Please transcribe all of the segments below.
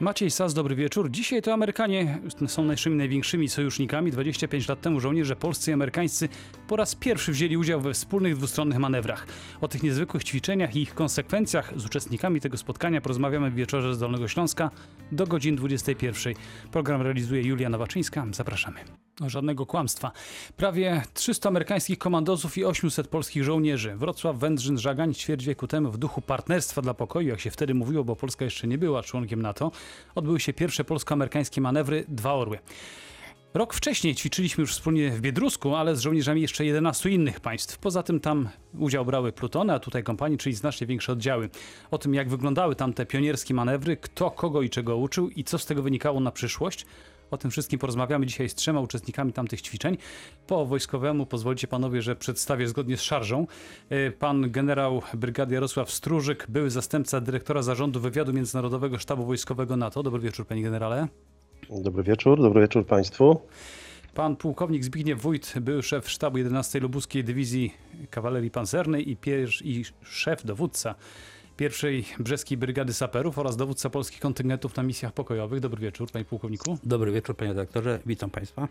Maciej Sas, dobry wieczór. Dzisiaj to Amerykanie są naszymi największymi sojusznikami. 25 lat temu żołnierze polscy i amerykańscy po raz pierwszy wzięli udział we wspólnych dwustronnych manewrach. O tych niezwykłych ćwiczeniach i ich konsekwencjach z uczestnikami tego spotkania porozmawiamy w wieczorze z Dolnego Śląska do godzin 21. Program realizuje Julia Nowaczyńska. Zapraszamy. No, żadnego kłamstwa. Prawie 300 amerykańskich komandosów i 800 polskich żołnierzy. Wrocław, Wędrzyn, Żagań ćwierć wieku temu w duchu partnerstwa dla pokoju, jak się wtedy mówiło, bo Polska jeszcze nie była członkiem NATO, odbyły się pierwsze polsko-amerykańskie manewry Dwa Orły. Rok wcześniej ćwiczyliśmy już wspólnie w Biedrusku, ale z żołnierzami jeszcze 11 innych państw. Poza tym tam udział brały plutony, a tutaj kompanii, czyli znacznie większe oddziały. O tym, jak wyglądały tam te pionierskie manewry, kto kogo i czego uczył i co z tego wynikało na przyszłość, o tym wszystkim porozmawiamy dzisiaj z trzema uczestnikami tamtych ćwiczeń. Po wojskowemu pozwolicie panowie, że przedstawię zgodnie z szarżą. E, Pan generał brygady Jarosław Stróżyk, były zastępca dyrektora zarządu wywiadu międzynarodowego sztabu wojskowego NATO. Dobry wieczór, panie generale. Dobry wieczór, dobry wieczór Państwu. Pan pułkownik Zbigniew Wójt, były szef sztabu 11 Lubuskiej Dywizji Kawalerii Pancernej i, pier- i szef dowódca pierwszej Brzeskiej Brygady Saperów oraz dowódca polskich kontyngentów na misjach pokojowych. Dobry wieczór, panie pułkowniku. Dobry wieczór, panie doktorze, witam państwa.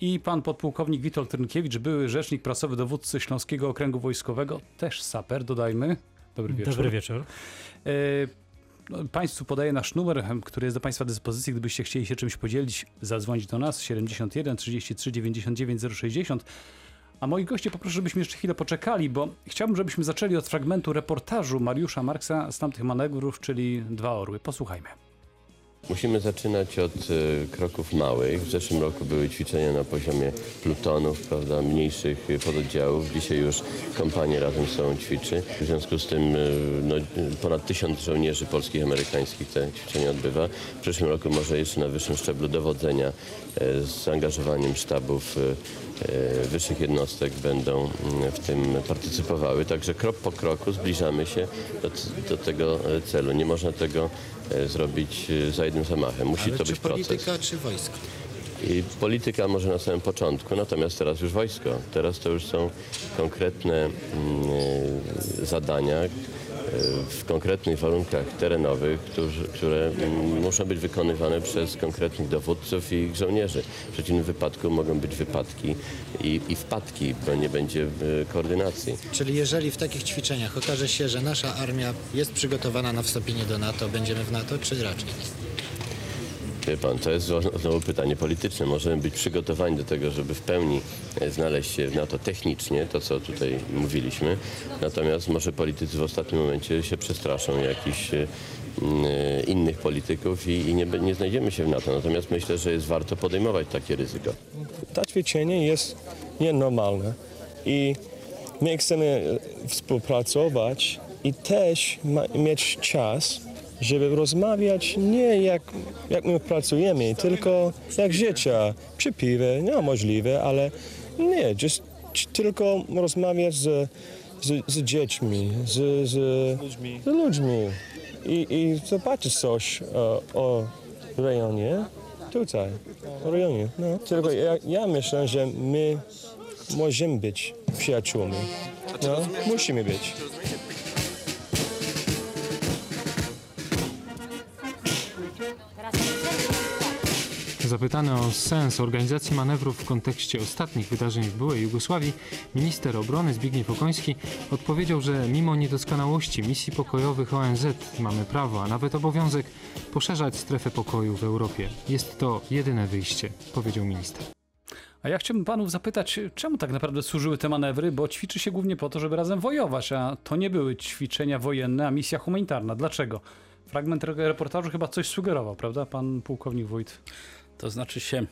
I pan podpułkownik Witold Trynkiewicz, były rzecznik prasowy dowódcy Śląskiego Okręgu Wojskowego, też saper, dodajmy. Dobry wieczór. Dobry wieczór. E, no, Państwu podaję nasz numer, który jest do Państwa dyspozycji. Gdybyście chcieli się czymś podzielić, zadzwonić do nas 71 33 99 060. A moi goście poproszę, żebyśmy jeszcze chwilę poczekali, bo chciałbym, żebyśmy zaczęli od fragmentu reportażu Mariusza Marksa z tamtych manewrów, czyli Dwa Orły. Posłuchajmy. Musimy zaczynać od e, kroków małych. W zeszłym roku były ćwiczenia na poziomie plutonów, prawda, mniejszych pododdziałów. Dzisiaj już kompanie razem z sobą ćwiczy. W związku z tym e, no, ponad tysiąc żołnierzy polskich amerykańskich te ćwiczenia odbywa. W przyszłym roku może jeszcze na wyższym szczeblu dowodzenia e, z zaangażowaniem sztabów e, wyższych jednostek będą mm, w tym partycypowały. Także krok po kroku zbliżamy się do, do tego e, celu. Nie można tego e, zrobić e, za jednym zamachem. Musi Ale to być proces. polityka, czy wojsko? I polityka może na samym początku, natomiast teraz już wojsko. Teraz to już są konkretne mm, e, zadania e, w konkretnych warunkach terenowych, które muszą być wykonywane przez konkretnych dowódców i ich żołnierzy. W przeciwnym wypadku mogą być wypadki i, i wpadki, bo nie będzie e, koordynacji. Czyli jeżeli w takich ćwiczeniach okaże się, że nasza armia jest przygotowana na wstąpienie do NATO, będziemy w NATO, czy raczej nie? Wie pan, to jest znowu pytanie polityczne. Możemy być przygotowani do tego, żeby w pełni e, znaleźć się w NATO technicznie, to co tutaj mówiliśmy. Natomiast może politycy w ostatnim momencie się przestraszą jakichś e, e, innych polityków i, i nie, nie znajdziemy się w NATO. Natomiast myślę, że jest warto podejmować takie ryzyko. to ćwiczenie jest nienormalne i my chcemy współpracować i też ma, mieć czas, żeby rozmawiać nie jak, jak my pracujemy, tylko jak życie, przy piwie, no możliwe, ale nie, just, tylko rozmawiać z, z, z dziećmi, z, z, ludźmi. z ludźmi i, i zobaczyć coś o, o rejonie tutaj, w rejonie. No. Tylko ja, ja myślę, że my możemy być przyjaciółmi. No, musimy być. Zapytany o sens organizacji manewrów w kontekście ostatnich wydarzeń w byłej Jugosławii, minister obrony Zbigniew Okoński odpowiedział, że mimo niedoskonałości misji pokojowych ONZ mamy prawo, a nawet obowiązek poszerzać strefę pokoju w Europie. Jest to jedyne wyjście, powiedział minister. A ja chciałbym panów zapytać, czemu tak naprawdę służyły te manewry, bo ćwiczy się głównie po to, żeby razem wojować, a to nie były ćwiczenia wojenne, a misja humanitarna. Dlaczego? Fragment re- reportażu chyba coś sugerował, prawda, pan pułkownik Wójt? To znaczy się,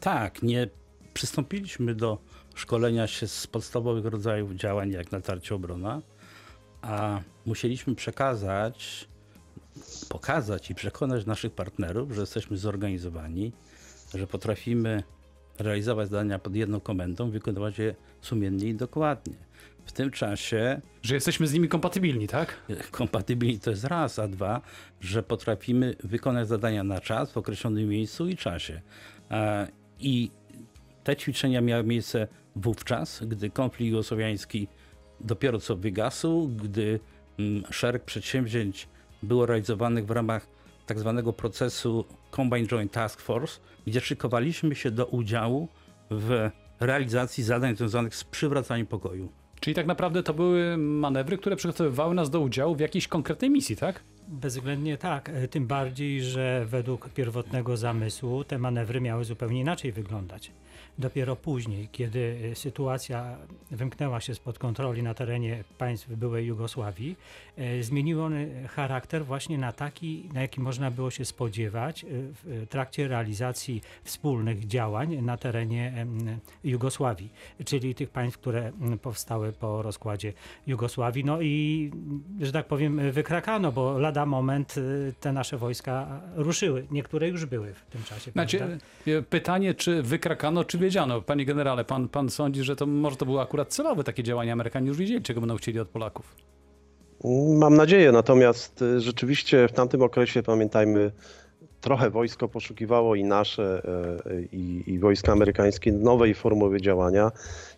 tak, nie przystąpiliśmy do szkolenia się z podstawowych rodzajów działań, jak natarcie obrona, a musieliśmy przekazać, pokazać i przekonać naszych partnerów, że jesteśmy zorganizowani, że potrafimy realizować zadania pod jedną komendą, wykonywać je sumiennie i dokładnie. W tym czasie Że jesteśmy z nimi kompatybilni, tak? kompatybilni to jest raz, a dwa, że potrafimy wykonać zadania na czas, w określonym miejscu i czasie. I te ćwiczenia miały miejsce wówczas, gdy konflikt jugosłowiański dopiero co wygasł, gdy mm, szereg przedsięwzięć było realizowanych w ramach tak zwanego procesu Combined Joint Task Force, gdzie szykowaliśmy się do udziału w realizacji zadań związanych z przywracaniem pokoju. Czyli tak naprawdę to były manewry, które przygotowywały nas do udziału w jakiejś konkretnej misji, tak? Bezwzględnie tak, tym bardziej, że według pierwotnego zamysłu te manewry miały zupełnie inaczej wyglądać. Dopiero później, kiedy e, sytuacja wymknęła się spod kontroli na terenie państw byłej Jugosławii, e, zmieniły one charakter właśnie na taki, na jaki można było się spodziewać e, w trakcie realizacji wspólnych działań na terenie Jugosławii, czyli tych państw, które powstały po rozkładzie Jugosławii. No i, że tak powiem, wykrakano, bo lada moment te nasze wojska ruszyły. Niektóre już były w tym czasie. Znaczy, e, pytanie, czy wykrakano, czy wiedziano. Panie generale, pan, pan sądzi, że to może to było akurat celowe takie działania. Amerykanie już wiedzieli, czego będą chcieli od Polaków. Mam nadzieję, natomiast y, rzeczywiście w tamtym okresie, pamiętajmy, trochę wojsko poszukiwało i nasze, y, i, i wojska amerykańskie nowej formuły działania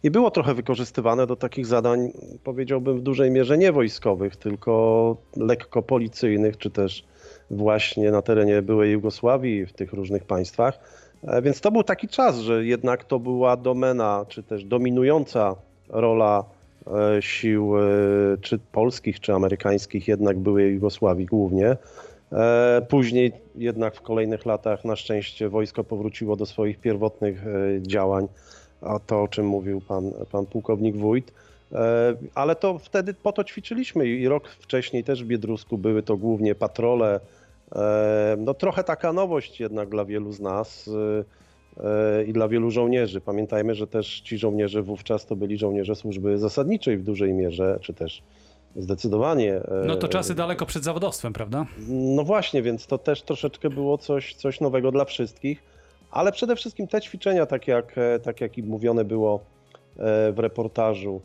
i było trochę wykorzystywane do takich zadań, powiedziałbym, w dużej mierze nie wojskowych, tylko lekko policyjnych, czy też właśnie na terenie byłej Jugosławii, w tych różnych państwach. E, Więc to był taki czas, że jednak to była domena, czy też dominująca rola e, sił e, czy polskich, czy amerykańskich, jednak byłej Jugosławii głównie. Później jednak w kolejnych latach na szczęście wojsko powróciło do swoich pierwotnych działań, a to o czym mówił pan, pan pułkownik Wójt. Ale to wtedy po to ćwiczyliśmy i rok wcześniej też w Biedrusku były to głównie patrole. E, No trochę taka nowość jednak dla wielu z nas e, e, i dla wielu żołnierzy. Pamiętajmy, że też ci żołnierze wówczas to byli żołnierze służby zasadniczej w dużej mierze, czy też zdecydowanie. No to czasy daleko przed zawodowstwem, prawda? no właśnie, więc to też troszeczkę było coś, coś nowego dla wszystkich, ale przede wszystkim te ćwiczenia, tak jak, tak jak i mówione było w reportażu,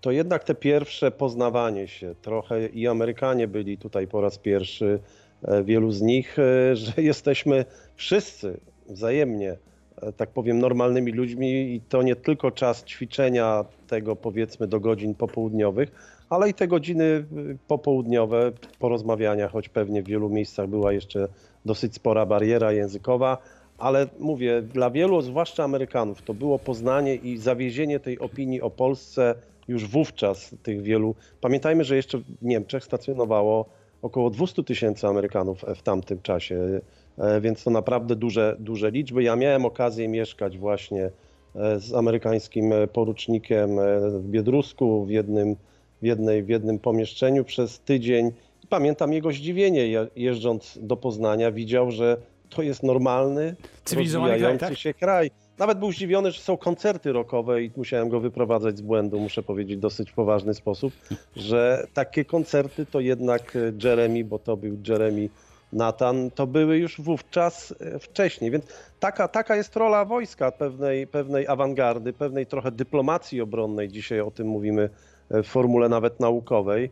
to jednak te pierwsze poznawanie się, trochę i Amerykanie byli tutaj po raz pierwszy, wielu z nich, e, że jesteśmy wszyscy wzajemnie, e, tak powiem, normalnymi ludźmi i to nie tylko czas ćwiczenia tego powiedzmy do godzin popołudniowych, ale i te godziny popołudniowe porozmawiania, choć pewnie w wielu miejscach była jeszcze dosyć spora bariera językowa, ale mówię, dla wielu, zwłaszcza Amerykanów, to było poznanie i zawiezienie tej opinii o Polsce już wówczas tych wielu. Pamiętajmy, że jeszcze w Niemczech stacjonowało około 200 tysięcy Amerykanów w tamtym czasie, e, więc to naprawdę duże, duże liczby. Ja miałem okazję mieszkać właśnie e, z amerykańskim e, porucznikiem e, w Biedrusku w jednym, w, jednej, w jednym pomieszczeniu przez tydzień. Pamiętam jego zdziwienie je- jeżdżąc do Poznania, widział, że to jest normalny, Cywilizowany kraj, tak? się kraj. Nawet był zdziwiony, że są koncerty rockowe i musiałem go wyprowadzać z błędu, muszę powiedzieć, w dosyć poważny sposób, że takie koncerty to jednak e, Jeremy, bo to był Jeremy Nathan, to były już wówczas e, wcześniej, więc taka, taka jest rola wojska, pewnej, pewnej awangardy, pewnej trochę dyplomacji obronnej, dzisiaj o tym mówimy e, w formule nawet naukowej,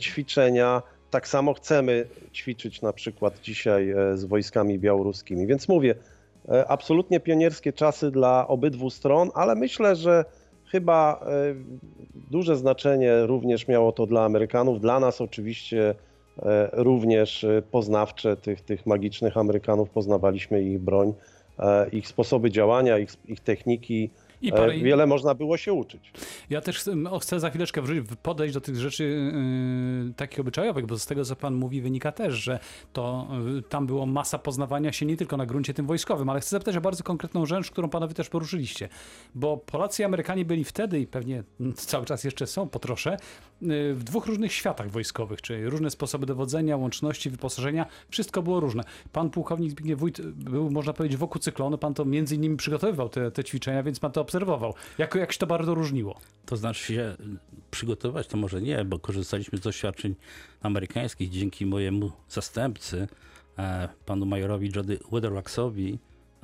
ćwiczenia. Tak samo chcemy ćwiczyć na przykład dzisiaj z wojskami białoruskimi, więc mówię, absolutnie pionierskie czasy dla obydwu stron, ale myślę, że chyba e, duże znaczenie również miało to dla Amerykanów, dla nas oczywiście e, również e, poznawcze tych, tych magicznych Amerykanów, poznawaliśmy ich broń, e, ich sposoby działania, ich, ich techniki. I E, parę, Wiele można było się uczyć. Ja też chcę, o, chcę za chwileczkę wrócić, podejść do tych rzeczy yy, takich obyczajowych, bo z tego, co pan mówi, wynika też, że to yy, tam było masa poznawania się nie tylko na gruncie tym wojskowym, ale chcę zapytać o bardzo konkretną rzecz, którą panowie też poruszyliście. Bo Polacy i Amerykanie byli wtedy i pewnie cały czas jeszcze są po trosze yy, w dwóch różnych światach wojskowych, czyli różne sposoby dowodzenia, łączności, wyposażenia, wszystko było różne. Pan pułkownik Zbigniew Wójt był, można powiedzieć, wokół cyklonu, pan to między innymi przygotowywał te, te ćwiczenia, więc pan to obserwował. Jak, jak się to bardzo różniło? To znaczy się przygotować, to może nie, bo korzystaliśmy z doświadczeń amerykańskich dzięki mojemu zastępcy, e, panu majorowi Jody Weatherwaxowi.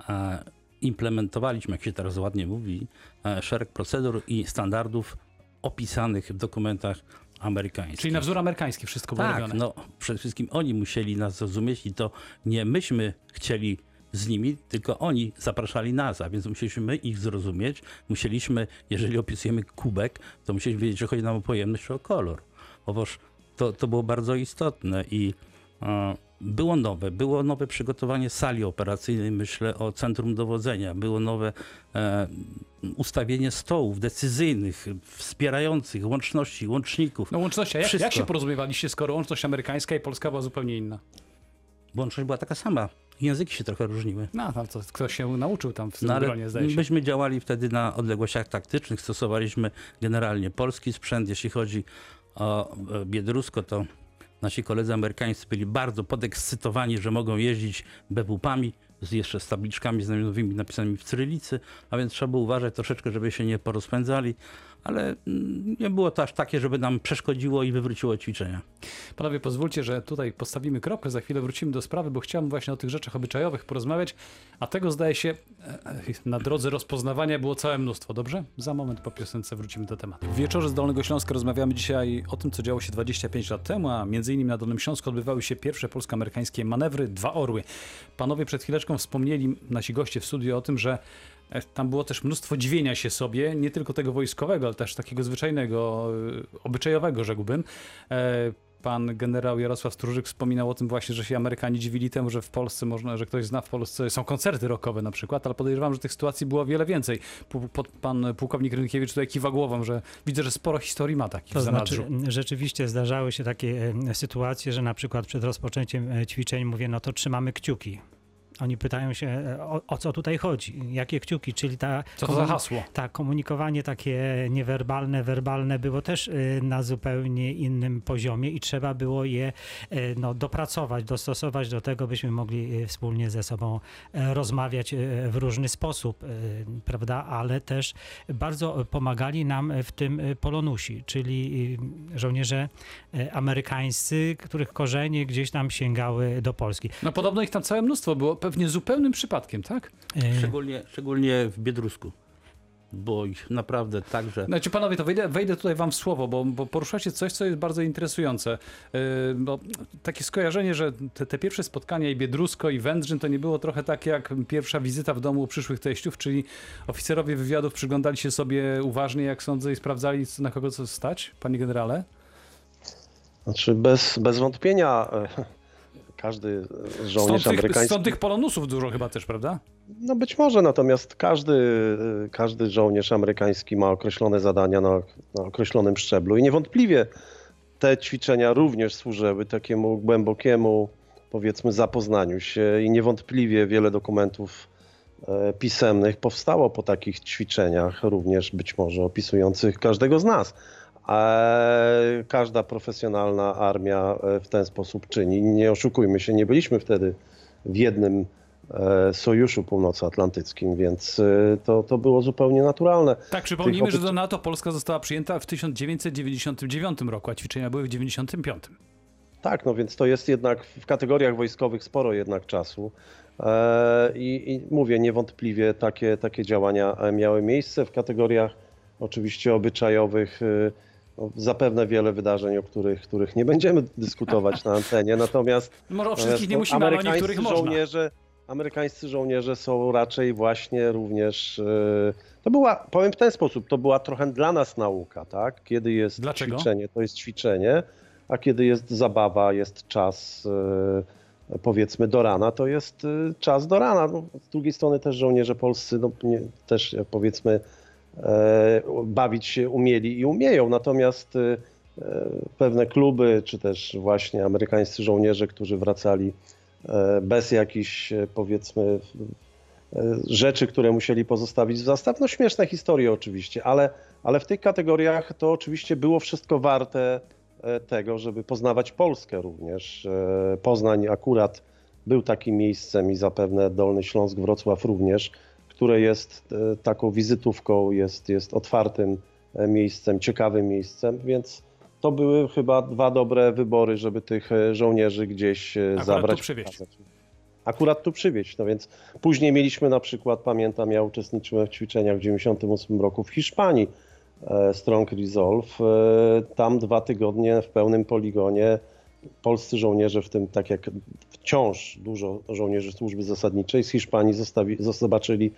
E, implementowaliśmy, jak się teraz ładnie mówi, e, szereg procedur i standardów opisanych w dokumentach amerykańskich. Czyli na wzór amerykański wszystko było Tak, robione. no przede wszystkim oni musieli nas zrozumieć i to nie myśmy chcieli z nimi, tylko oni zapraszali nas, a więc musieliśmy my ich zrozumieć. Musieliśmy, jeżeli opisujemy kubek, to musieliśmy wiedzieć, że chodzi nam o pojemność czy o kolor. Otóż to, to było bardzo istotne i E, Było nowe, było nowe przygotowanie sali operacyjnej, myślę o centrum dowodzenia, było nowe e, ustawienie stołów decyzyjnych, wspierających, łączności, łączników. No łączność, a jak, jak się porozumiewaliście, skoro łączność amerykańska i polska była zupełnie inna? Łączność była taka sama, języki się trochę różniły. No, tam to ktoś się nauczył tam w tym No, gronie, zdaje się. myśmy działali wtedy na odległościach taktycznych, stosowaliśmy generalnie polski sprzęt. Jeśli chodzi o e, Biedrusko, to nasi koledzy amerykańscy byli bardzo podekscytowani, że mogą jeździć BWP-ami, z jeszcze z tabliczkami znamionowymi napisanymi w cyrylicy, a więc trzeba było uważać troszeczkę, żeby się nie porozpędzali, ale mm, nie było to aż takie, żeby nam przeszkodziło i wywróciło ćwiczenia. Panowie, pozwólcie, że tutaj postawimy kropkę, za chwilę wrócimy do sprawy, bo chciałem właśnie o tych rzeczach obyczajowych porozmawiać, a tego zdaje się e, e, na drodze rozpoznawania było całe mnóstwo, dobrze? Za moment po piosence wrócimy do tematu. W wieczorze z Dolnego Śląska rozmawiamy dzisiaj o tym, co działo się 25 lat temu, a między innymi na Dolnym Śląsku odbywały się pierwsze polsko-amerykańskie manewry, dwa orły. Panowie przed chwileczką wspomnieli, nasi goście w studiu o tym, że tam było też mnóstwo dziwienia się sobie, nie tylko tego wojskowego, ale też takiego zwyczajnego, e, obyczajowego, rzekłbym. E, Pan generał Jarosław Stróżyk wspominał o tym właśnie, że się Amerykanie dziwili temu, że w Polsce można, że ktoś zna w Polsce, są koncerty rockowe na przykład, ale podejrzewam, że tych sytuacji było wiele więcej. Pan pułkownik Rynkiewicz tutaj kiwa głową, że widzę, że sporo historii ma takich To w znaczy, rzeczywiście zdarzały się takie e, sytuacje, że na przykład przed rozpoczęciem e, ćwiczeń mówię, no to trzymamy kciuki. Oni pytają się, e, o, o co tutaj chodzi, jakie kciuki, czyli ta, Co to za hasło? tak, komunikowanie takie niewerbalne, werbalne było też y, na zupełnie innym poziomie i trzeba było je y, no, dopracować, dostosować do tego, byśmy mogli wspólnie ze sobą e, rozmawiać w różny sposób, prawda, ale też bardzo pomagali nam w tym polonusi, czyli żołnierze amerykańscy, których korzenie gdzieś tam sięgały do Polski. No podobno ich tam całe mnóstwo było, pewnie zupełnym przypadkiem, tak? Y, Szczególnie, szczególnie w Biedrusku, bo ich naprawdę także... Znaczy panowie, to wejdę, wejdę tutaj wam w słowo, bo, bo poruszacie coś, co jest bardzo interesujące. Yy, bo takie skojarzenie, że te, te pierwsze spotkania i Biedrusko i Wędrzyn to nie było trochę tak jak pierwsza wizyta w domu przyszłych teściów, czyli oficerowie wywiadów przyglądali się sobie uważnie, jak sądzę, i sprawdzali co- na kogo co stać, panie generale? Znaczy bez, bez wątpienia e, każdy żołnierz Stąd tych, amerykański... stąd tych polonusów dużo chyba też, prawda? No być może, natomiast każdy, każdy żołnierz amerykański ma określone zadania na, na określonym szczeblu i niewątpliwie te ćwiczenia również służyły takiemu głębokiemu, powiedzmy, zapoznaniu się i niewątpliwie wiele dokumentów e, pisemnych powstało po takich ćwiczeniach, również być może opisujących każdego z nas. Każda profesjonalna armia e, w ten sposób czyni. Nie oszukujmy się, nie byliśmy wtedy w jednym e, Sojuszu Północnoatlantyckim, więc e, to, to było zupełnie naturalne. Tak, przypomnijmy, że do NATO Polska została przyjęta w 1999 roku, a ćwiczenia były w 1995. Tak, no więc to jest jednak w kategoriach wojskowych sporo jednak czasu. I, I mówię, niewątpliwie takie, takie działania miały miejsce w kategoriach oczywiście obyczajowych. No, Zapewne wiele wydarzeń, o których, których nie będziemy dyskutować na antenie, natomiast Może o wszystkich nie no, musimy, ale o niektórych można. żołnierze, Amerykańscy żołnierze są raczej właśnie również. e, To była, powiem w ten sposób, to była trochę dla nas nauka, tak? Kiedy jest Dlaczego? ćwiczenie, to jest ćwiczenie, a kiedy jest zabawa, jest czas. e, Powiedzmy do rana, to jest e, czas do rana. No, z drugiej strony też żołnierze polscy no, nie, też powiedzmy bawić się umieli i umieją, natomiast e, e, pewne kluby, czy też właśnie amerykańscy żołnierze, którzy wracali e, bez jakichś e, powiedzmy e, rzeczy, które musieli pozostawić w zastaw. No śmieszne historie oczywiście, ale, ale w tych kategoriach to oczywiście było wszystko warte e, tego, żeby poznawać Polskę również. E, Poznań akurat był takim miejscem i zapewne Dolny Śląsk, Wrocław również, które jest e, taką wizytówką, jest, jest otwartym e, miejscem, ciekawym miejscem, więc to były chyba dwa dobre wybory, żeby tych e, żołnierzy gdzieś Akurat zabrać. tu przywieźć. Akurat tu przywieźć, no więc później mieliśmy na przykład, pamiętam, ja uczestniczyłem w ćwiczeniach w 98 roku w Hiszpanii, Strong Resolve. Tam dwa tygodnie w pełnym poligonie polscy żołnierze, w tym tak jak wciąż dużo żołnierzy służby zasadniczej z Hiszpanii zostawi, zobaczyli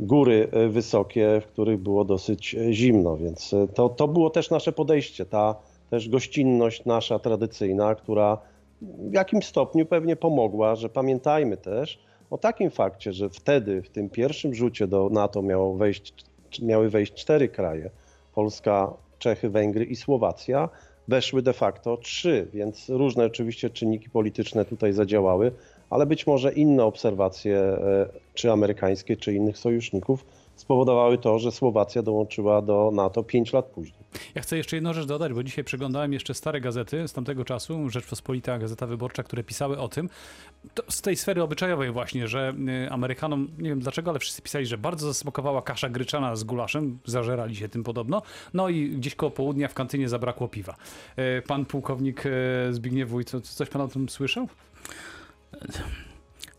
góry e, wysokie, w których było dosyć e, zimno, więc e, to, to było też nasze podejście, ta też gościnność nasza tradycyjna, która w jakimś stopniu pewnie pomogła, że pamiętajmy też o takim fakcie, że wtedy w tym pierwszym rzucie do NATO miało wejść, miały wejść cztery kraje: Polska, Czechy, Węgry i Słowacja. Weszły de facto trzy, więc różne oczywiście czynniki polityczne tutaj zadziałały, ale być może inne obserwacje, e, czy amerykańskie, czy innych sojuszników, spowodowały to, że Słowacja dołączyła do NATO pięć lat później. Ja chcę jeszcze jedną rzecz dodać, bo dzisiaj przeglądałem jeszcze stare gazety z tamtego czasu, Rzeczpospolita, Gazeta Wyborcza, które pisały o tym, z tej sfery obyczajowej właśnie, że y, Amerykanom, nie wiem dlaczego, ale wszyscy pisali, że bardzo zasmakowała kasza gryczana z gulaszem, zażerali się tym podobno, no i gdzieś koło południa w kantynie zabrakło piwa. Y, Pan pułkownik y, Zbigniew Wójt, co- coś pan o tym słyszał?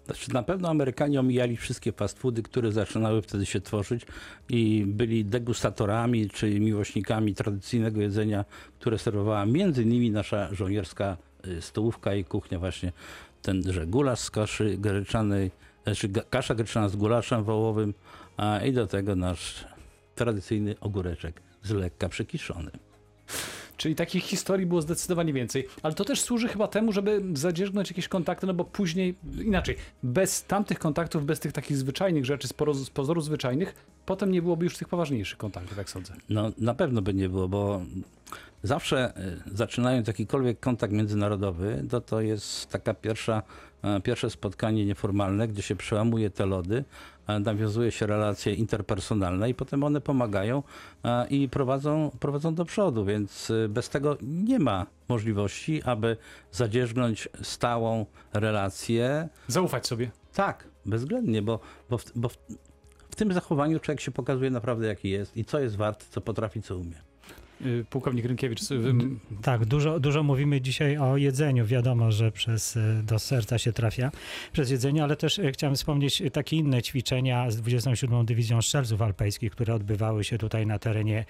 Znaczy, na pewno Amerykanie omijali wszystkie fast foody, które zaczynały wtedy się tworzyć i byli degustatorami czy miłośnikami tradycyjnego jedzenia, które serwowała między innymi nasza żołnierska y, stołówka i kuchnia właśnie tenże gulasz z kaszy gryczanej, znaczy kasza gryczana z gulaszem wołowym, a i do tego nasz tradycyjny ogóreczek z lekka przekiszony. Czyli takich historii było zdecydowanie więcej, ale to też służy chyba temu, żeby zadzierzgnąć jakieś kontakty, no bo później, inaczej, bez tamtych kontaktów, bez tych takich zwyczajnych rzeczy, z, porozu- z pozoru zwyczajnych, potem nie byłoby już tych poważniejszych kontaktów, jak sądzę. No na pewno by nie było, bo zawsze y, zaczynając jakikolwiek kontakt międzynarodowy, to to jest taka pierwsza, e, pierwsze spotkanie nieformalne, gdzie się przełamuje te lody, nawiązuje się relacje interpersonalne i potem one pomagają e, i prowadzą, prowadzą do przodu, więc y, bez tego nie ma możliwości, aby zadzierzgnąć stałą relację Zaufać sobie. tak, bezwzględnie, bo, bo, w, bo w, w tym zachowaniu człowiek się pokazuje naprawdę jaki jest i co jest wart, co potrafi, co umie. Y, Pułkownik Rynkiewicz, y, Tak, dużo, dużo mówimy dzisiaj o jedzeniu. Wiadomo, że przez, e, do serca się trafia przez jedzenie, ale też e, chciałem wspomnieć takie inne ćwiczenia z 27. Dywizją Strzelców Alpejskich, które odbywały się tutaj na terenie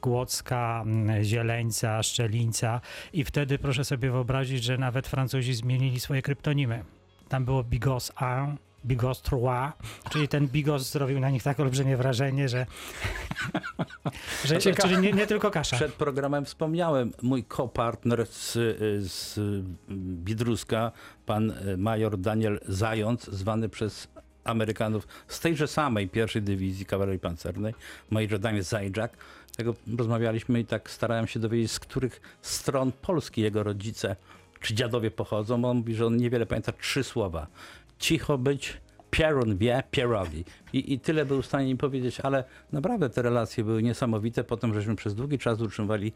Kłodzka, m, Zieleńca, Szczelińca i wtedy proszę sobie wyobrazić, że nawet Francuzi zmienili swoje kryptonimy. Tam było Bigos 1, Bigos 3, czyli ten Bigos zrobił na nich tak olbrzymie wrażenie, że, że Ciekawe. czyli nie, nie tylko kasza. Przed programem wspomniałem, mój kopartner z, z Bidruska, pan major Daniel Zając, zwany przez Amerykanów z tejże samej pierwszej dywizji kawalerii pancernej, major Daniel Zajdżak. Tego rozmawialiśmy i tak starałem się dowiedzieć, z których stron Polski jego rodzice czy dziadowie pochodzą. On mówi, że on niewiele pamięta trzy słowa. Cicho być, Pierun wie, pierogi. I, I tyle był w stanie mi powiedzieć, ale naprawdę te relacje były niesamowite. Potem żeśmy przez długi czas utrzymywali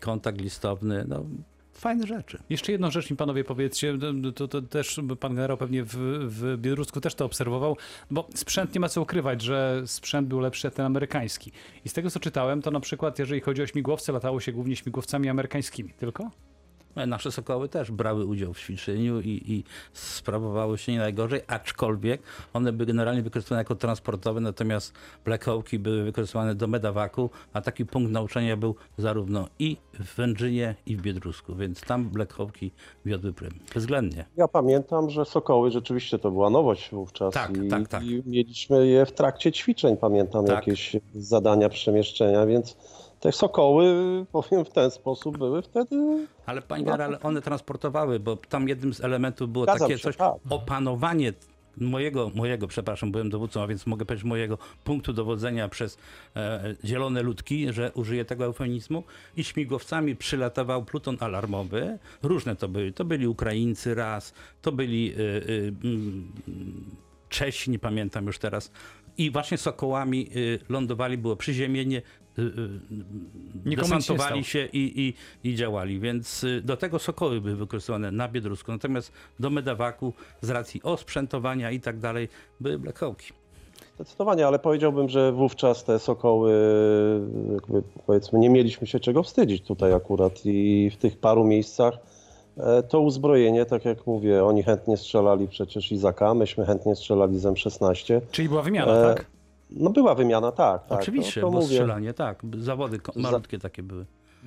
kontakt listowny. No, fajne rzeczy. Jeszcze jedną rzecz mi panowie powiedzcie, to, to, to też pan generał pewnie w, w Białorusku też to obserwował, bo sprzęt nie ma co ukrywać, że sprzęt był lepszy ten amerykański. I z tego co czytałem, to na przykład jeżeli chodzi o śmigłowce, latało się głównie śmigłowcami amerykańskimi. Tylko? E, Nasze sokoły też brały udział w ćwiczeniu i, i sprawowały się nie najgorzej, aczkolwiek one były generalnie wykorzystywane jako transportowe, natomiast Black Hawki były wykorzystywane do medawaku, a taki punkt nauczania był zarówno i w Wędrzynie, i w Biedrusku, więc tam Black Hawki wiodły prym. Bezwzględnie. Ja pamiętam, że Sokoły rzeczywiście to była nowość wówczas Tak, i, tak, tak. i mieliśmy je w trakcie ćwiczeń, pamiętam Tak. jakieś zadania przemieszczenia, więc te Sokoły, powiem w ten sposób, były wtedy Ale panie generale, one transportowały, bo tam jednym z elementów było Zgadzam takie się, coś, tak. opanowanie mojego, mojego, przepraszam, byłem dowódcą, a więc mogę powiedzieć mojego punktu dowodzenia przez e, zielone ludki, że użyję tego eufemizmu i śmigłowcami przylatował pluton alarmowy. Różne to były. To byli Ukraińcy raz, to byli e, e, mm, Czesi, nie pamiętam już teraz. I właśnie Sokołami y, lądowali, było przyziemienie, y, y, nie desantowali stało. się i, i, i działali, więc y, do tego Sokoły były wykorzystywane na Biedrusku, natomiast do Medawaku z racji osprzętowania i tak dalej były Black Hawki. Zdecydowanie, ale powiedziałbym, że wówczas te sokoły, jakby powiedzmy, nie mieliśmy się czego wstydzić tutaj akurat i w tych paru miejscach e, to uzbrojenie, tak jak mówię, oni chętnie strzelali przecież Izaka, myśmy chętnie strzelali z M16. Czyli była wymiana, E, tak? No była wymiana, tak. tak Oczywiście, to, to bo mówię. strzelanie, tak, zawody ko- Za- malutkie takie były.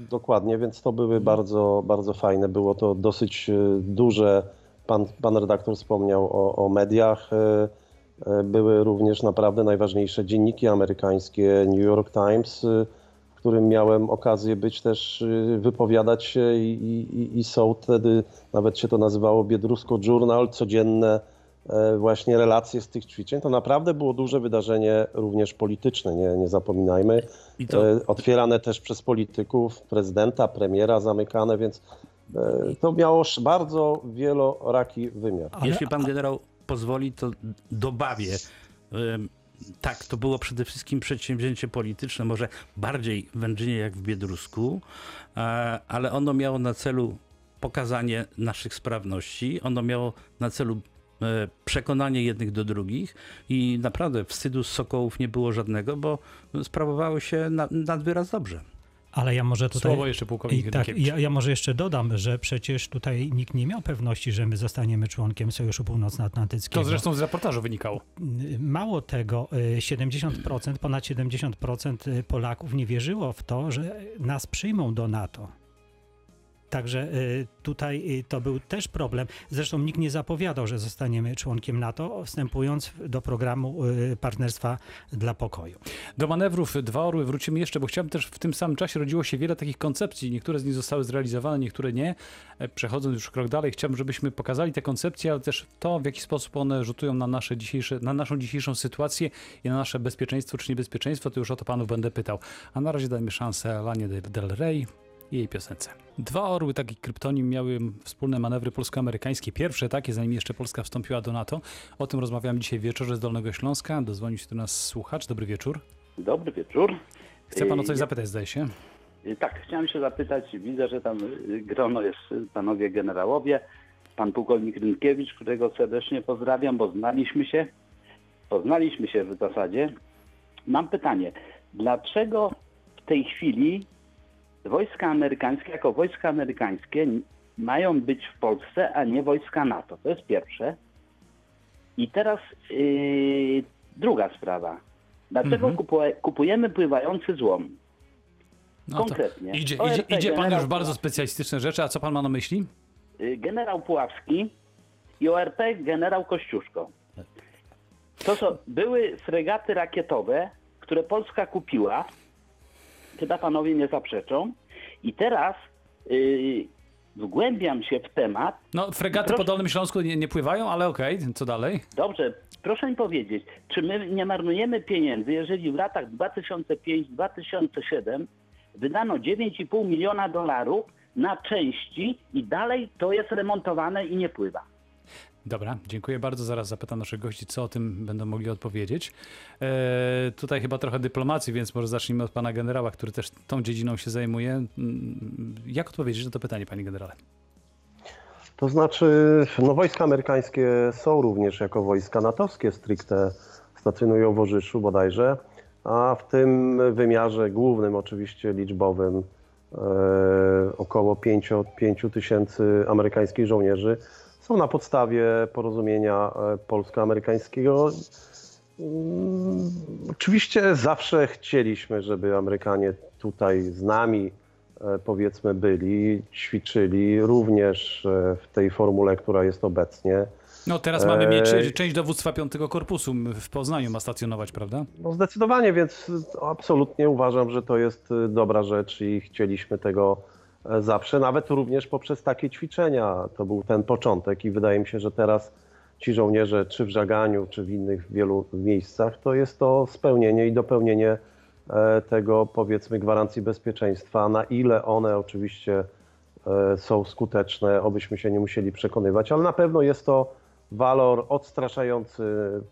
Dokładnie, więc to były bardzo, bardzo fajne. Było to dosyć e, duże. Pan, pan redaktor wspomniał o, o mediach. e, e, Były również naprawdę najważniejsze dzienniki amerykańskie, New York Times, e, którym miałem okazję być też, wypowiadać się i, i, i są wtedy, nawet się to nazywało Biedrusko Journal, codzienne właśnie relacje z tych ćwiczeń. To naprawdę było duże wydarzenie również polityczne, nie, nie zapominajmy. I to- E, Otwierane też przez polityków, prezydenta, premiera zamykane, więc e, to miało bardzo wieloraki wymiar. Jeśli pan generał pozwoli, to dobawię. Tak, to było przede wszystkim przedsięwzięcie polityczne, może bardziej w Wędrzynie jak w Biedrusku, e, ale ono miało na celu pokazanie naszych sprawności, ono miało na celu e, przekonanie jednych do drugich i naprawdę wstydu z Sokołów nie było żadnego, bo sprawowały się na, nad wyraz dobrze. Ale ja może tutaj... Słowo jeszcze pułkownik I tak, ja, ja może jeszcze dodam, że przecież tutaj nikt nie miał pewności, że my zostaniemy członkiem Sojuszu Północnoatlantyckiego. To zresztą z reportażu wynikało. Mało tego, y, 70%, ponad 70% Polaków nie wierzyło w to, że nas przyjmą do NATO. Także y, tutaj y, to był też problem. Zresztą nikt nie zapowiadał, że zostaniemy członkiem NATO, wstępując do programu y, Partnerstwa dla Pokoju. Do manewrów Dwa Orły wrócimy jeszcze, bo chciałbym też w tym samym czasie rodziło się wiele takich koncepcji. Niektóre z nich zostały zrealizowane, niektóre nie. E, Przechodząc już krok dalej, chciałbym, żebyśmy pokazali te koncepcje, ale też to, w jaki sposób one rzutują na, nasze dzisiejsze, na naszą dzisiejszą sytuację i na nasze bezpieczeństwo czy niebezpieczeństwo. To już o to panów będę pytał. A na razie dajmy szansę Lanie Del Rey i jej piosence. Dwa orły, taki kryptonim, miały wspólne manewry polsko-amerykańskie. Pierwsze takie, zanim jeszcze Polska wstąpiła do NATO. O tym rozmawiamy dzisiaj w wieczorze z Dolnego Śląska. Dozwonił się do nas słuchacz. Dobry wieczór. Dobry wieczór. Chce pan o coś Y, zapytać, zdaje się. y, Tak, chciałem się zapytać, widzę, że tam y, grono jest panowie generałowie, pan pułkownik Rynkiewicz, którego serdecznie pozdrawiam, bo znaliśmy się, poznaliśmy się w zasadzie. Mam pytanie, dlaczego w tej chwili wojska amerykańskie jako wojska amerykańskie mają być w Polsce, a nie wojska NATO? To jest pierwsze. I teraz yy, druga sprawa. Dlaczego Mhm. kupuje, kupujemy pływający złom? No Konkretnie. Idzie, ORP, idzie, idzie pan już w bardzo specjalistyczne rzeczy, a co pan ma na myśli? Y, Generał Puławski i ORP generał Kościuszko. To są, były fregaty rakietowe, które Polska kupiła. Chyba panowie nie zaprzeczą. I teraz yy, wgłębiam się w temat. No, fregaty Proszę- po Dolnym Śląsku nie, nie pływają, ale okej, co dalej? Dobrze, proszę mi powiedzieć, czy my nie marnujemy pieniędzy, jeżeli w latach 2005-2007 wydano 9,5 miliona dolarów na części i dalej to jest remontowane i nie pływa. Dobra, dziękuję bardzo. Zaraz zapytam naszych gości, co o tym będą mogli odpowiedzieć. E, tutaj chyba trochę dyplomacji, więc może zacznijmy od pana generała, który też tą dziedziną się zajmuje. Mm, Jak odpowiedzieć na to pytanie, panie generale? To znaczy, no wojska amerykańskie są również jako wojska natowskie stricte, stacjonują w Orzyszu bodajże, a w tym wymiarze głównym oczywiście liczbowym e, około 5, 5 tysięcy amerykańskich żołnierzy są na podstawie porozumienia e, polsko-amerykańskiego. Mm, Oczywiście zawsze chcieliśmy, żeby Amerykanie tutaj z nami e, powiedzmy byli, ćwiczyli również e, w tej formule, która jest obecnie. No teraz mamy mieć część dowództwa 5 Korpusu w Poznaniu ma stacjonować, prawda? No zdecydowanie, więc absolutnie uważam, że to jest dobra rzecz i chcieliśmy tego zawsze, nawet również poprzez takie ćwiczenia. To był ten początek i wydaje mi się, że teraz ci żołnierze, czy w Żaganiu, czy w innych wielu miejscach, to jest to spełnienie i dopełnienie e, tego, powiedzmy, gwarancji bezpieczeństwa. Na ile one oczywiście e, są skuteczne, obyśmy się nie musieli przekonywać, ale na pewno jest to walor odstraszający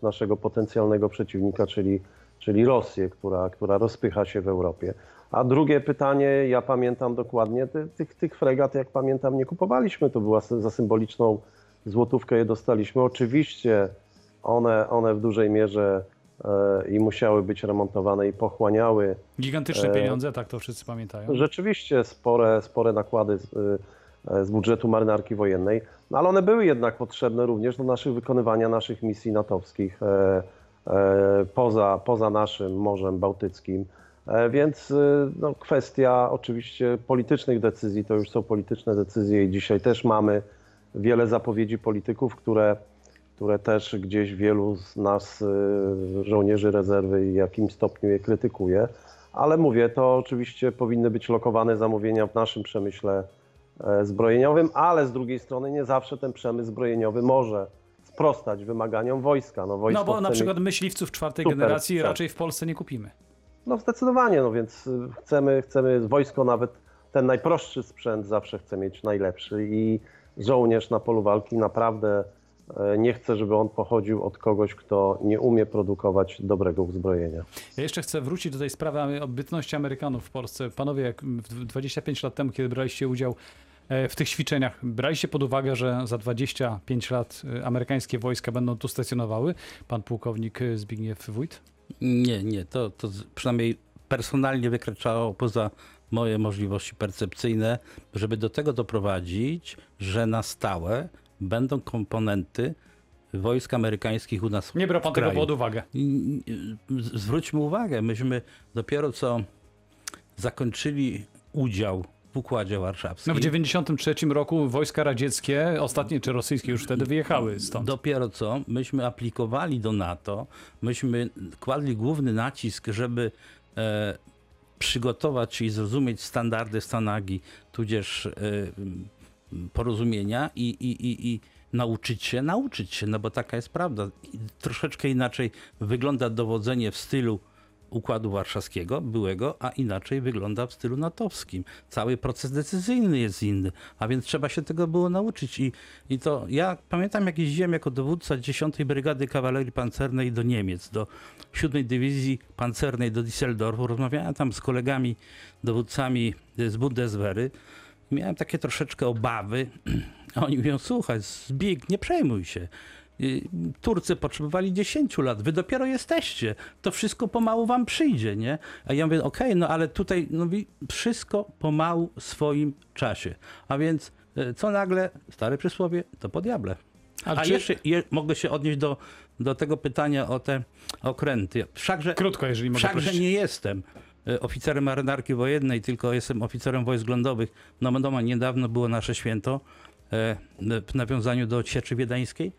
naszego potencjalnego przeciwnika, czyli, czyli Rosję, która, która rozpycha się w Europie. A drugie pytanie, ja pamiętam dokładnie, ty, tych, tych fregat, jak pamiętam, nie kupowaliśmy. To była za symboliczną złotówkę je dostaliśmy. Oczywiście one, one w dużej mierze e, i musiały być remontowane i pochłaniały Gigantyczne Eee. pieniądze, tak to wszyscy pamiętają. rzeczywiście spore, spore nakłady z, y, z budżetu marynarki wojennej, no ale one były jednak potrzebne również do naszych wykonywania naszych misji natowskich e, e, poza, poza naszym Morzem Bałtyckim. E, Więc y, no, kwestia oczywiście politycznych decyzji, to już są polityczne decyzje i dzisiaj też mamy wiele zapowiedzi polityków, które, które też gdzieś wielu z nas y, żołnierzy rezerwy w jakimś stopniu je krytykuje. ale mówię, to oczywiście powinny być lokowane zamówienia w naszym przemyśle e, zbrojeniowym, ale z drugiej strony nie zawsze ten przemysł zbrojeniiowy może sprostać wymaganiom wojska. No, wojsko No bo na przykład myśliwców czwartej generacji tak. raczej w Polsce nie kupimy. No zdecydowanie, no więc y, chcemy, chcemy wojsko nawet ten najprostszy sprzęt zawsze chce mieć najlepszy i żołnierz na polu walki naprawdę e, nie chce, żeby on pochodził od kogoś, kto nie umie produkować dobrego uzbrojenia. Ja jeszcze chcę wrócić do tej sprawy obytności Amerykanów w Polsce. Panowie, jak w 25 lat temu, kiedy braliście udział e, w tych ćwiczeniach, braliście pod uwagę, że za 25 lat e, amerykańskie wojska będą tu stacjonowały? Pan pułkownik Zbigniew Wójt? Nie, nie, to, to przynajmniej personalnie wykraczało poza moje możliwości percepcyjne, żeby do tego doprowadzić, że na stałe będą komponenty wojsk amerykańskich u nas Nie brał pan w tego kraju. pod uwagę. Zwróćmy uwagę, myśmy dopiero co zakończyli udział w Układzie Warszawskim. No w 93 roku wojska radzieckie, ostatnie czy rosyjskie już wtedy wyjechały stąd. Dopiero co myśmy aplikowali do NATO, myśmy kładli główny nacisk, żeby e, przygotować i zrozumieć standardy Stanagi, tudzież e, porozumienia i, i, i, i nauczyć się, nauczyć się, no bo taka jest prawda. I troszeczkę inaczej wygląda dowodzenie w stylu Układu Warszawskiego, byłego, a inaczej wygląda w stylu natowskim. Cały proces decyzyjny jest inny, a więc trzeba się tego było nauczyć. I, i to ja pamiętam, jak jeździłem jako dowódca 10 Brygady Kawalerii Pancernej do Niemiec, do 7 Dywizji Pancernej do Düsseldorfu. Rozmawiałem tam z kolegami, dowódcami z Bundeswehry. Miałem takie troszeczkę obawy. A oni mówią, słuchaj, Zbig, nie przejmuj się. Turcy potrzebowali 10 lat, wy dopiero jesteście. To wszystko pomału wam przyjdzie, nie? A ja mówię, okej, no ale tutaj no, wszystko pomału w swoim czasie. A więc y, co nagle, stare przysłowie, to po diable. A A czy- jeszcze je, mogę się odnieść do, do tego pytania o te okręty. Wszakże, Krótko, jeżeli mogę wszakże prosić. nie jestem e, oficerem marynarki wojennej, tylko jestem oficerem wojsk lądowych. No wiadomo, niedawno było nasze święto e, w nawiązaniu do Cieczy Wiedeńskiej,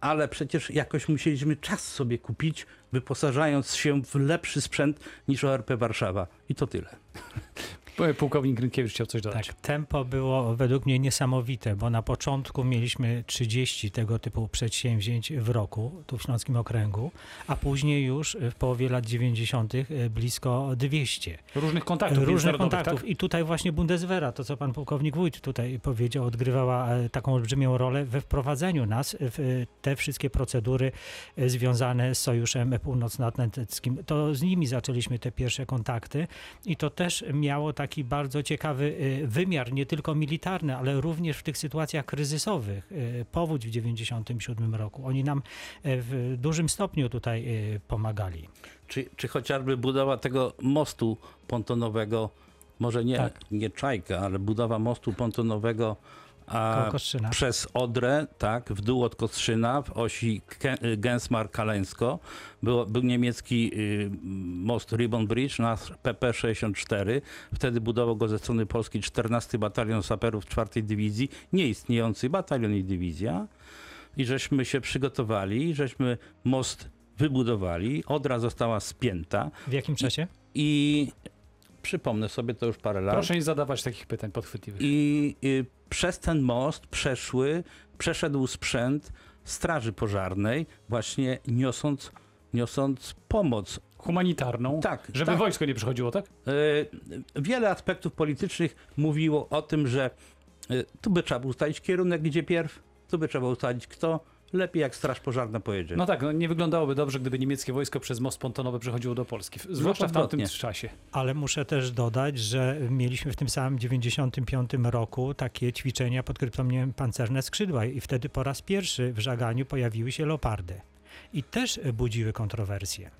ale przecież jakoś musieliśmy czas sobie kupić, wyposażając się w lepszy sprzęt niż ORP Warszawa. I to tyle. E, Pułkownik Rynkiewicz chciał coś dodać. Tak, tempo było według mnie niesamowite, bo na początku mieliśmy 30 tego typu przedsięwzięć w roku, tu w Śląskim Okręgu, a później już w połowie lat 90. blisko 200. Różnych kontaktów Różnych kontaktów. tak? I tutaj właśnie Bundeswehra, to co pan pułkownik Wójt tutaj powiedział, odgrywała e, taką olbrzymią rolę we wprowadzeniu nas w e, te wszystkie procedury e, związane z Sojuszem Północnoatlantyckim. To z nimi zaczęliśmy te pierwsze kontakty i to też miało taki bardzo ciekawy e, wymiar, nie tylko militarny, ale również w tych sytuacjach kryzysowych. E, Powódź w 97 roku. Oni nam e, w dużym stopniu tutaj pomagali. Czy, czy chociażby budowa tego mostu pontonowego, może nie, Tak. nie Czajka, ale budowa mostu pontonowego Kostrzyna. przez Odrę, tak, w dół od Kostrzyna, w osi Gensmar-Kaleńsko. Było, był niemiecki y, most Ribbon Bridge na PP-64. Wtedy budował go ze strony Polski 14 Batalion Saperów 4 Dywizji, nieistniejący batalion i dywizja. I żeśmy się przygotowali, żeśmy most wybudowali, Odra została spięta W jakim czasie? i przypomnę sobie to już parę lat. Proszę nie zadawać takich pytań podchwytliwych. I y, przez ten most przeszły, przeszedł sprzęt Straży Pożarnej, właśnie niosąc, niosąc pomoc. Humanitarną, Tak, żeby tak. wojsko nie przychodziło, tak? Y, wiele aspektów politycznych mówiło o tym, że y, tu by trzeba było ustalić kierunek, gdzie pierw, tu by trzeba ustalić kto. Lepiej jak Straż Pożarna pojedzie. No tak, no nie wyglądałoby dobrze, gdyby niemieckie wojsko przez most pontonowy przechodziło do Polski, zwłaszcza w tamtym czasie. Ale muszę też dodać, że mieliśmy w tym samym 95 roku takie ćwiczenia pod kryptonimem Pancerne Skrzydła i wtedy po raz pierwszy w żaganiu pojawiły się leopardy. I też budziły kontrowersje.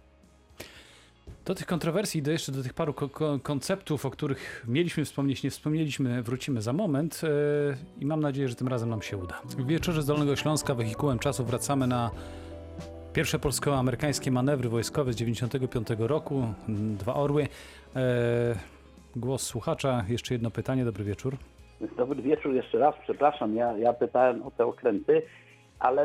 Do tych kontrowersji, do jeszcze do tych paru ko- ko- konceptów, o których mieliśmy wspomnieć, nie wspomnieliśmy, wrócimy za moment e, i mam nadzieję, że tym razem nam się uda. W wieczorze z Dolnego Śląska wehikułem czasu wracamy na pierwsze polsko-amerykańskie manewry wojskowe z 95 roku, mm, dwa orły. E, głos słuchacza, jeszcze jedno pytanie, dobry wieczór. Dobry wieczór jeszcze raz, przepraszam, ja, ja pytałem o te okręty, ale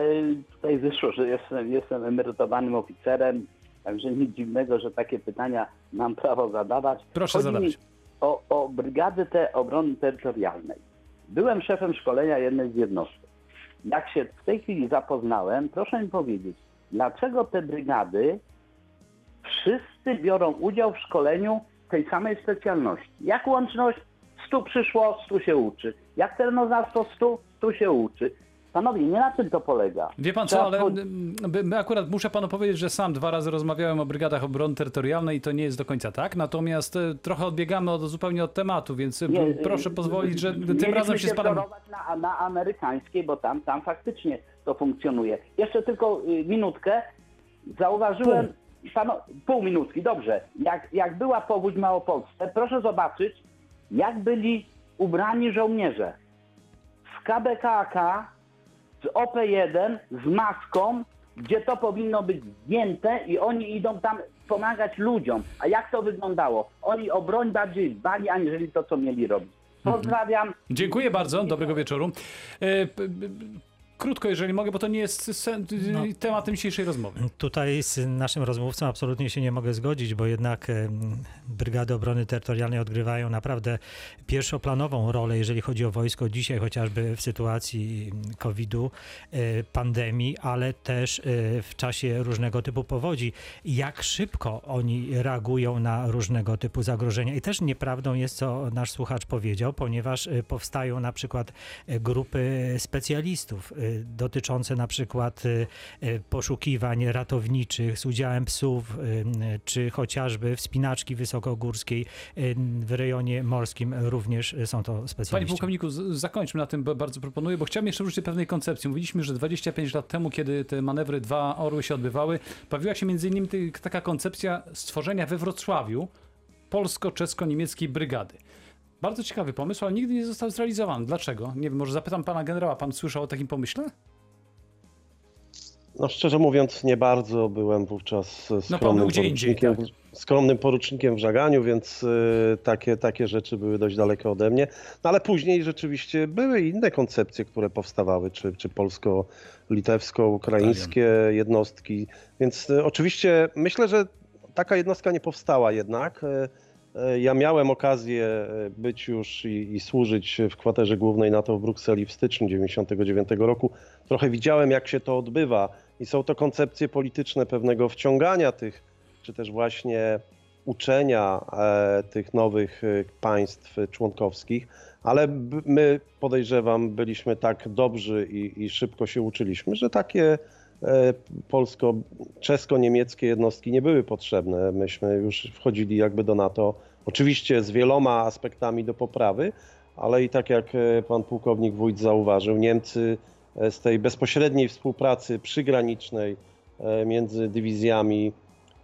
tutaj wyszło, że jestem, jestem emerytowanym oficerem Także nic dziwnego, że takie pytania mam prawo zadawać. Proszę Chodzi zadawać. o, o brygady te obrony terytorialnej. Byłem szefem szkolenia jednej z jednostek. Jak się w tej chwili zapoznałem, proszę mi powiedzieć, dlaczego te brygady wszyscy biorą udział w szkoleniu tej samej specjalności? Jak łączność 100 przyszło, 100 się uczy. Jak terenoznawstwo 100, 100 się uczy. Panowie, nie na tym to polega. Wie pan co, ale my- akurat muszę panu powiedzieć, że sam dwa razy rozmawiałem o brygadach obrony terytorialnej i to nie jest do końca tak. Natomiast e, trochę odbiegamy od, zupełnie od tematu, więc e, Nie, proszę pozwolić, że tym razem się z panem... Na, na amerykańskiej, bo tam, tam faktycznie to funkcjonuje. Jeszcze tylko y, minutkę. Zauważyłem, pano, pół minutki, dobrze. Jak, jak była powódź w Małopolsce, proszę zobaczyć, jak byli ubrani żołnierze. W KBKK, z OP1, z maską, gdzie to powinno być zdjęte i oni idą tam pomagać ludziom. A jak to wyglądało? Oni o broń bardziej dbali, aniżeli to, co mieli robić. Pozdrawiam. Dziękuję bardzo, dobrego wieczoru. Krótko, jeżeli mogę, bo to nie jest No. tematem dzisiejszej rozmowy. Tutaj z naszym rozmówcą absolutnie się nie mogę zgodzić, bo jednak Brygady Obrony Terytorialnej odgrywają naprawdę pierwszoplanową rolę, jeżeli chodzi o wojsko dzisiaj, chociażby w sytuacji COVID-u, e, pandemii, ale też e, w czasie różnego typu powodzi. Jak szybko oni reagują na różnego typu zagrożenia. I też nieprawdą jest, co nasz słuchacz powiedział, ponieważ e, powstają na przykład grupy specjalistów dotyczące na przykład e, e, poszukiwań ratowniczych z udziałem psów, czy chociażby wspinaczki wysokogórskiej w rejonie morskim również są to Panie specjaliści. pułkowniku, z- zakończmy na tym, bo bardzo proponuję, bo chciałem jeszcze wrócić do pewnej koncepcji. Mówiliśmy, że 25 lat temu, kiedy te manewry Dwa Orły się odbywały, pojawiła się między innymi taka koncepcja stworzenia we Wrocławiu polsko-czesko-niemieckiej brygady. Bardzo ciekawy pomysł, ale nigdy nie został zrealizowany. Dlaczego? Nie wiem, może zapytam pana generała, pan słyszał o takim pomyśle? No szczerze mówiąc nie bardzo, byłem wówczas No, skromnym, był gdzie indziej, porucznikiem, skromnym porucznikiem w żaganiu, więc y, takie, takie rzeczy były dość daleko ode mnie. No ale później rzeczywiście były inne koncepcje, które powstawały, czy, czy polsko-litewsko-ukraińskie jednostki, więc y, oczywiście myślę, że taka jednostka nie powstała jednak. Y, Ja miałem okazję y, być już i, i służyć w kwaterze głównej NATO w Brukseli w styczniu 1999 roku. Trochę widziałem, jak się to odbywa, i są to koncepcje polityczne pewnego wciągania tych, czy też właśnie uczenia e, tych nowych e, państw członkowskich, ale my podejrzewam, byliśmy tak dobrzy i, i szybko się uczyliśmy, że takie e, polsko-czesko-niemieckie jednostki nie były potrzebne. Myśmy już wchodzili jakby do NATO, oczywiście z wieloma aspektami do poprawy, ale i tak jak e, pan pułkownik Wójt zauważył, Niemcy e, z tej bezpośredniej współpracy przygranicznej e, między dywizjami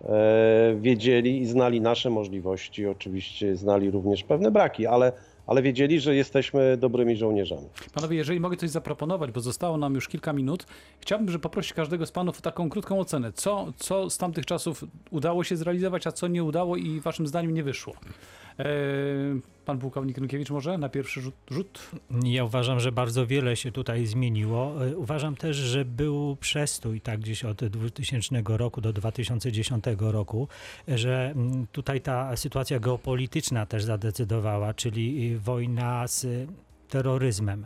e, wiedzieli i znali nasze możliwości, oczywiście znali również pewne braki, ale, ale wiedzieli, że jesteśmy dobrymi żołnierzami. Panowie, jeżeli mogę coś zaproponować, bo zostało nam już kilka minut, chciałbym, żeby poprosić każdego z panów o taką krótką ocenę. Co, co z tamtych czasów udało się zrealizować, a co nie udało i waszym zdaniem nie wyszło? Eee, pan pułkownik Rynkiewicz może na pierwszy rzut? rzut? Ja uważam, że bardzo wiele się tutaj zmieniło. E, Uważam też, że był przestój tak gdzieś od 2000 roku do 2010 roku, że mm, tutaj ta sytuacja geopolityczna też zadecydowała, czyli y, wojna z terroryzmem.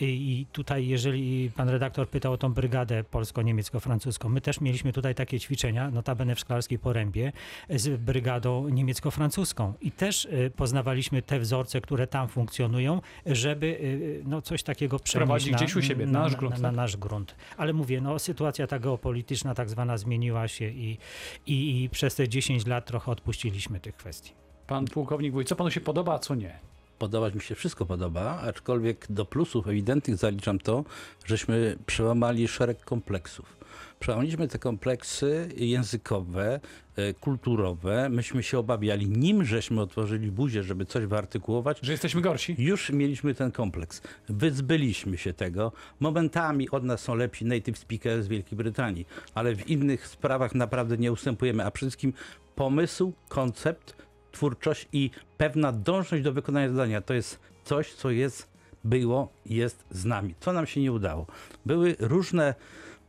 I tutaj, jeżeli pan redaktor pytał o tą brygadę polsko-niemiecko-francuską, my też mieliśmy tutaj takie ćwiczenia, notabene w Szklarskiej Porębie, z brygadą niemiecko-francuską. I też y, poznawaliśmy te wzorce, które tam funkcjonują, żeby y, no, coś takiego przenieść Prowadzić na, gdzieś u siebie, na nasz grunt, Na, tak? nasz grunt. Ale mówię, no, sytuacja ta geopolityczna tak zwana zmieniła się i, i, i przez te 10 lat trochę odpuściliśmy tych kwestii. Pan pułkownik Wójt, co panu się podoba, a co nie? Podobać mi się wszystko podoba, aczkolwiek do plusów ewidentnych zaliczam to, żeśmy przełamali szereg kompleksów. Przełamaliśmy te kompleksy językowe, e, kulturowe. Myśmy się obawiali, nim żeśmy otworzyli buzię, żeby coś wyartykułować, Że jesteśmy gorsi? już mieliśmy ten kompleks. Wyzbyliśmy się tego. Momentami od nas są lepsi native speakers z Wielkiej Brytanii, ale w innych sprawach naprawdę nie ustępujemy, a przede wszystkim pomysł, koncept, twórczość i pewna dążność do wykonania zadania to jest coś, co jest, było, jest z nami. Co nam się nie udało? Były różne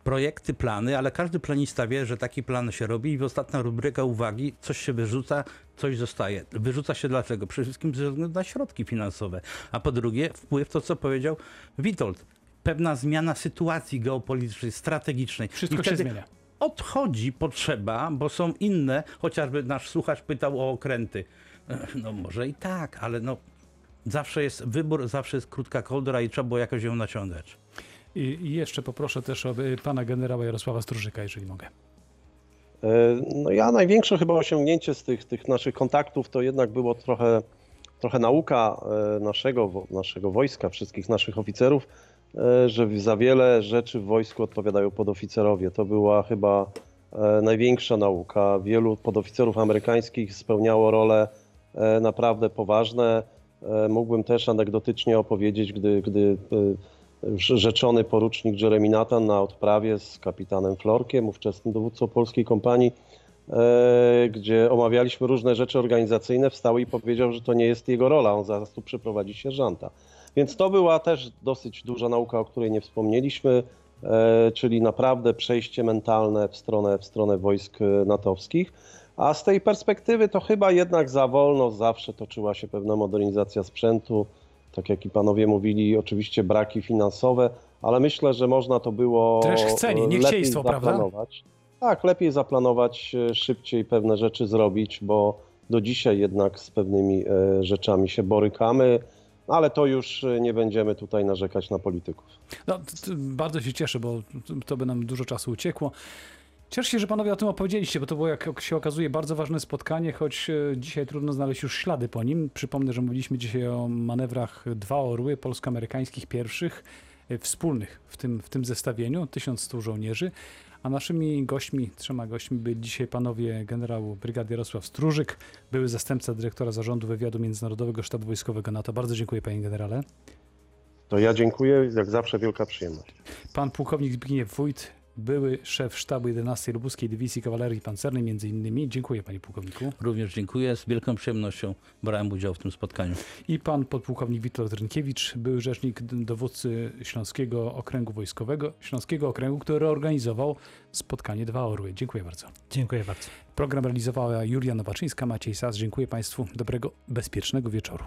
projekty, plany, ale każdy planista wie, że taki plan się robi i ostatnia rubryka uwagi, coś się wyrzuca, coś zostaje. Wyrzuca się dlaczego? Przede wszystkim ze względu na środki finansowe, a po drugie wpływ to, co powiedział Witold. Pewna zmiana sytuacji geopolitycznej, strategicznej. Wszystko I się wtedy zmienia. Odchodzi potrzeba, bo są inne, chociażby nasz słuchacz pytał o okręty. No może i tak, ale no zawsze jest wybór, zawsze jest krótka kołdra i trzeba było jakoś ją naciągać. I, I jeszcze poproszę też o y, pana generała Jarosława Strużyka, jeżeli mogę. E, No ja największe chyba osiągnięcie z tych, tych naszych kontaktów to jednak było trochę, trochę nauka e, naszego, naszego wojska, wszystkich naszych oficerów, że za wiele rzeczy w wojsku odpowiadają podoficerowie. To była chyba e, największa nauka. Wielu podoficerów amerykańskich spełniało role e, naprawdę poważne. E, Mógłbym też anegdotycznie opowiedzieć, gdy, gdy e, rzeczony porucznik Jeremy Nathan na odprawie z kapitanem Florkiem, ówczesnym dowódcą polskiej kompanii, e, gdzie omawialiśmy różne rzeczy organizacyjne, wstał i powiedział, że to nie jest jego rola, on zaraz tu przyprowadzi sierżanta. Więc to była też dosyć duża nauka, o której nie wspomnieliśmy, e, czyli naprawdę przejście mentalne w stronę, w stronę wojsk natowskich. A z tej perspektywy to chyba jednak za wolno zawsze toczyła się pewna modernizacja sprzętu. Tak jak i panowie mówili, oczywiście braki finansowe, ale myślę, że można to było Też chcenie, e, niechciejstwo, lepiej prawda? zaplanować. Tak, lepiej zaplanować, e, szybciej pewne rzeczy zrobić, bo do dzisiaj jednak z pewnymi rzeczami się borykamy, ale to już e, nie będziemy tutaj narzekać na polityków. No, bardzo się cieszę, bo to by nam dużo czasu uciekło. Cieszę się, że panowie o tym opowiedzieliście, bo to było, jak się okazuje, bardzo ważne spotkanie, choć e, dzisiaj trudno znaleźć już ślady po nim. Przypomnę, że mówiliśmy dzisiaj o manewrach Dwa Orły polsko-amerykańskich pierwszych, e, wspólnych w tym, w tym zestawieniu, 1100 żołnierzy. A naszymi gośćmi, trzema gośćmi byli dzisiaj panowie generał brygady Jarosław Strużyk, były zastępca dyrektora zarządu wywiadu międzynarodowego sztabu wojskowego NATO. Bardzo dziękuję panie generale. To ja dziękuję, jak zawsze wielka przyjemność. Pan pułkownik Zbigniew Wójt, były szef sztabu 11 Lubuskiej Dywizji Kawalerii Pancernej między innymi. Dziękuję panie pułkowniku. Również dziękuję, z wielką przyjemnością brałem udział w tym spotkaniu. I pan podpułkownik Witold Rynkiewicz, były rzecznik dowódcy Śląskiego Okręgu Wojskowego, Śląskiego Okręgu, który organizował spotkanie Dwa Orły. Dziękuję bardzo. Dziękuję bardzo. Program realizowała Julia Nowaczyńska, Maciej Sas. Dziękuję państwu. Dobrego, bezpiecznego wieczoru.